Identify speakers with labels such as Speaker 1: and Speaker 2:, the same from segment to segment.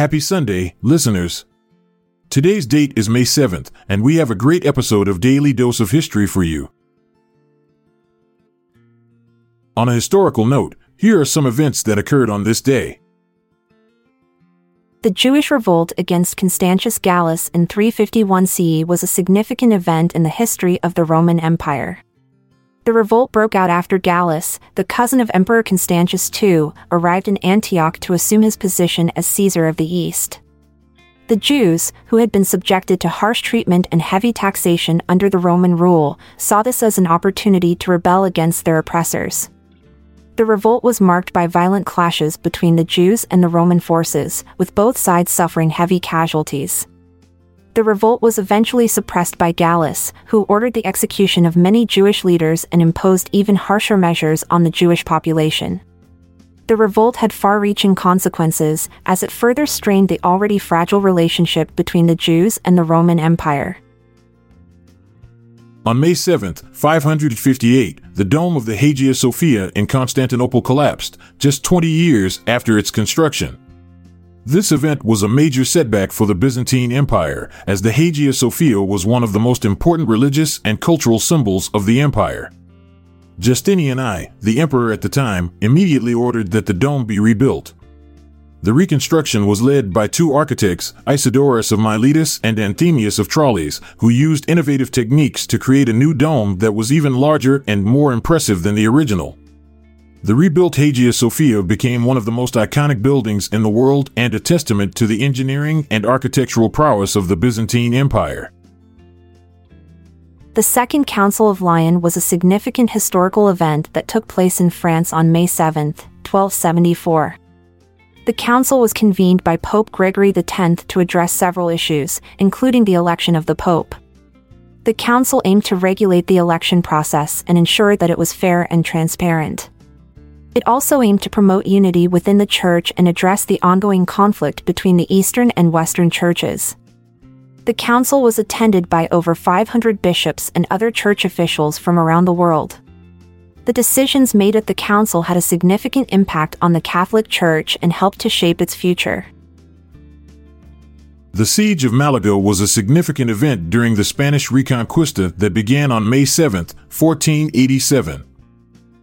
Speaker 1: Happy Sunday, listeners. Today's date is May 7th, and we have a great episode of Daily Dose of History for you. On a historical note, here are some events that occurred on this day.
Speaker 2: The Jewish revolt against Constantius Gallus in 351 CE was a significant event in the history of the Roman Empire. The revolt broke out after Gallus, the cousin of Emperor Constantius II, arrived in Antioch to assume his position as Caesar of the East. The Jews, who had been subjected to harsh treatment and heavy taxation under the Roman rule, saw this as an opportunity to rebel against their oppressors. The revolt was marked by violent clashes between the Jews and the Roman forces, with both sides suffering heavy casualties. The revolt was eventually suppressed by Gallus, who ordered the execution of many Jewish leaders and imposed even harsher measures on the Jewish population. The revolt had far reaching consequences, as it further strained the already fragile relationship between the Jews and the Roman Empire.
Speaker 1: On May 7, 558, the dome of the Hagia Sophia in Constantinople collapsed, just 20 years after its construction. This event was a major setback for the Byzantine Empire, as the Hagia Sophia was one of the most important religious and cultural symbols of the empire. Justinian I, the emperor at the time, immediately ordered that the dome be rebuilt. The reconstruction was led by two architects, Isidorus of Miletus and Anthemius of Tralles, who used innovative techniques to create a new dome that was even larger and more impressive than the original. The rebuilt Hagia Sophia became one of the most iconic buildings in the world and a testament to the engineering and architectural prowess of the Byzantine Empire.
Speaker 2: The Second Council of Lyon was a significant historical event that took place in France on May 7, 1274. The council was convened by Pope Gregory X to address several issues, including the election of the Pope. The council aimed to regulate the election process and ensure that it was fair and transparent. It also aimed to promote unity within the church and address the ongoing conflict between the Eastern and Western churches. The council was attended by over 500 bishops and other church officials from around the world. The decisions made at the council had a significant impact on the Catholic Church and helped to shape its future.
Speaker 1: The Siege of Malaga was a significant event during the Spanish Reconquista that began on May 7, 1487.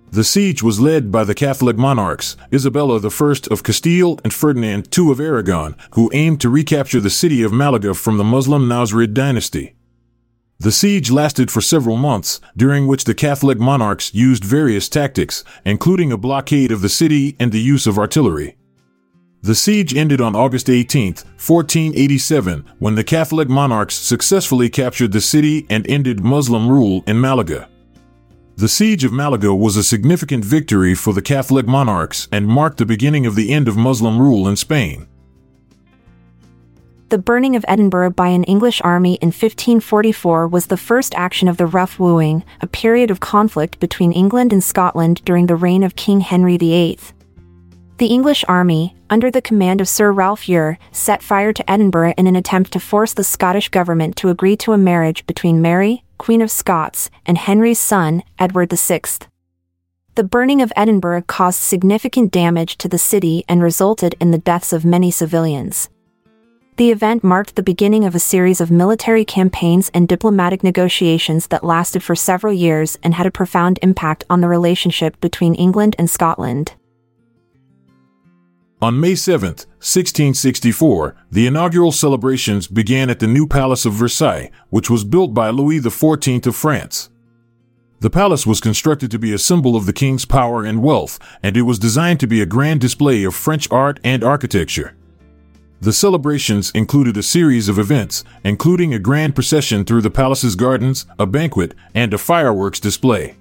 Speaker 1: The siege was led by the Catholic monarchs, Isabella I of Castile and Ferdinand II of Aragon, who aimed to recapture the city of Malaga from the Muslim Nasrid dynasty. The siege lasted for several months, during which the Catholic monarchs used various tactics, including a blockade of the city and the use of artillery. The siege ended on August 18, 1487, when the Catholic monarchs successfully captured the city and ended Muslim rule in Malaga. The Siege of Malaga was a significant victory for the Catholic monarchs and marked the beginning of the end of Muslim rule in Spain.
Speaker 2: The burning of Edinburgh by an English army in 1544 was the first action of the Rough Wooing, a period of conflict between England and Scotland during the reign of King Henry VIII. The English army, under the command of Sir Ralph Eure, set fire to Edinburgh in an attempt to force the Scottish government to agree to a marriage between Mary, Queen of Scots, and Henry's son, Edward VI. The burning of Edinburgh caused significant damage to the city and resulted in the deaths of many civilians. The event marked the beginning of a series of military campaigns and diplomatic negotiations that lasted for several years and had a profound impact on the relationship between England and Scotland.
Speaker 1: On May 7, 1664, the inaugural celebrations began at the new Palace of Versailles, which was built by Louis XIV of France. The palace was constructed to be a symbol of the king's power and wealth, and it was designed to be a grand display of French art and architecture. The celebrations included a series of events, including a grand procession through the palace's gardens, a banquet, and a fireworks display.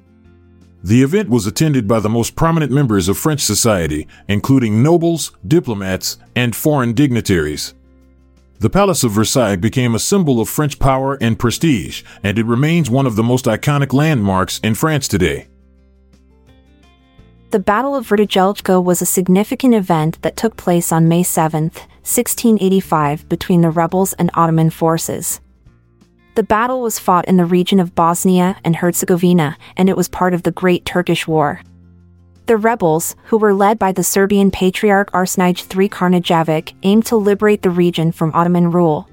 Speaker 1: The event was attended by the most prominent members of French society, including nobles, diplomats, and foreign dignitaries. The Palace of Versailles became a symbol of French power and prestige, and it remains one of the most iconic landmarks in France today.
Speaker 2: The Battle of Vrtijeljka was a significant event that took place on May 7, 1685, between the rebels and Ottoman forces. The battle was fought in the region of Bosnia and Herzegovina, and it was part of the Great Turkish War. The rebels, who were led by the Serbian Patriarch Arsenij III Karnajovic, aimed to liberate the region from Ottoman rule.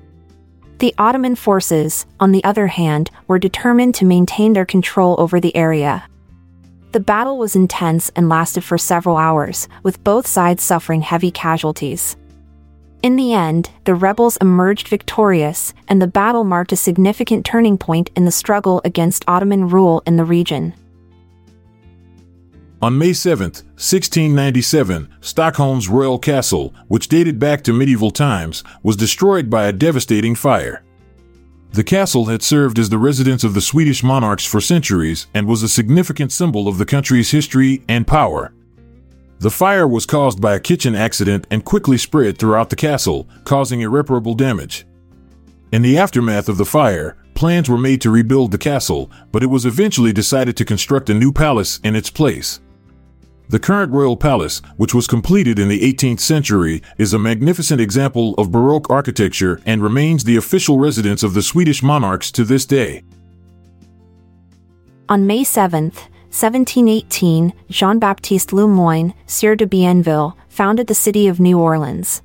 Speaker 2: The Ottoman forces, on the other hand, were determined to maintain their control over the area. The battle was intense and lasted for several hours, with both sides suffering heavy casualties. In the end, the rebels emerged victorious, and the battle marked a significant turning point in the struggle against Ottoman rule in the region.
Speaker 1: On May 7, 1697, Stockholm's royal castle, which dated back to medieval times, was destroyed by a devastating fire. The castle had served as the residence of the Swedish monarchs for centuries and was a significant symbol of the country's history and power. The fire was caused by a kitchen accident and quickly spread throughout the castle, causing irreparable damage. In the aftermath of the fire, plans were made to rebuild the castle, but it was eventually decided to construct a new palace in its place. The current royal palace, which was completed in the 18th century, is a magnificent example of Baroque architecture and remains the official residence of the Swedish monarchs to this day.
Speaker 2: On May 7, 1718, Jean Baptiste Le Moyne, Sieur de Bienville, founded the city of New Orleans.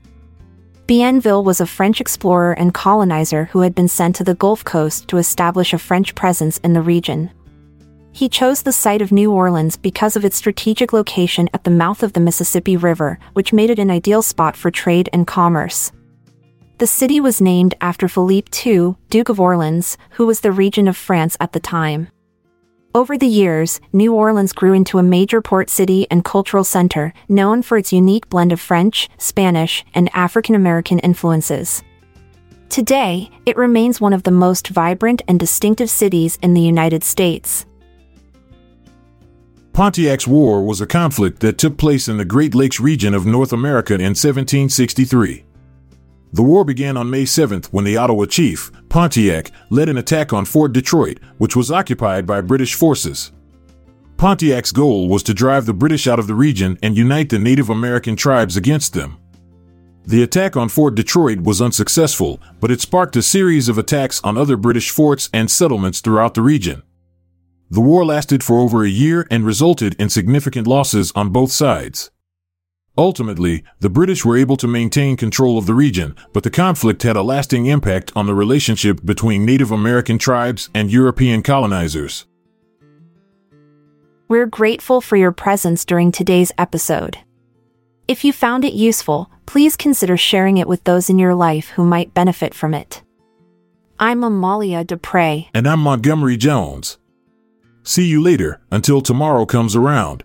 Speaker 2: Bienville was a French explorer and colonizer who had been sent to the Gulf Coast to establish a French presence in the region. He chose the site of New Orleans because of its strategic location at the mouth of the Mississippi River, which made it an ideal spot for trade and commerce. The city was named after Philippe II, Duke of Orleans, who was the regent of France at the time. Over the years, New Orleans grew into a major port city and cultural center, known for its unique blend of French, Spanish, and African American influences. Today, it remains one of the most vibrant and distinctive cities in the United States.
Speaker 1: Pontiac's War was a conflict that took place in the Great Lakes region of North America in 1763. The war began on May 7th when the Ottawa chief, Pontiac, led an attack on Fort Detroit, which was occupied by British forces. Pontiac's goal was to drive the British out of the region and unite the Native American tribes against them. The attack on Fort Detroit was unsuccessful, but it sparked a series of attacks on other British forts and settlements throughout the region. The war lasted for over a year and resulted in significant losses on both sides. Ultimately, the British were able to maintain control of the region, but the conflict had a lasting impact on the relationship between Native American tribes and European colonizers.
Speaker 2: We're grateful for your presence during today's episode. If you found it useful, please consider sharing it with those in your life who might benefit from it. I'm Amalia Dupre.
Speaker 1: And I'm Montgomery Jones. See you later, until tomorrow comes around.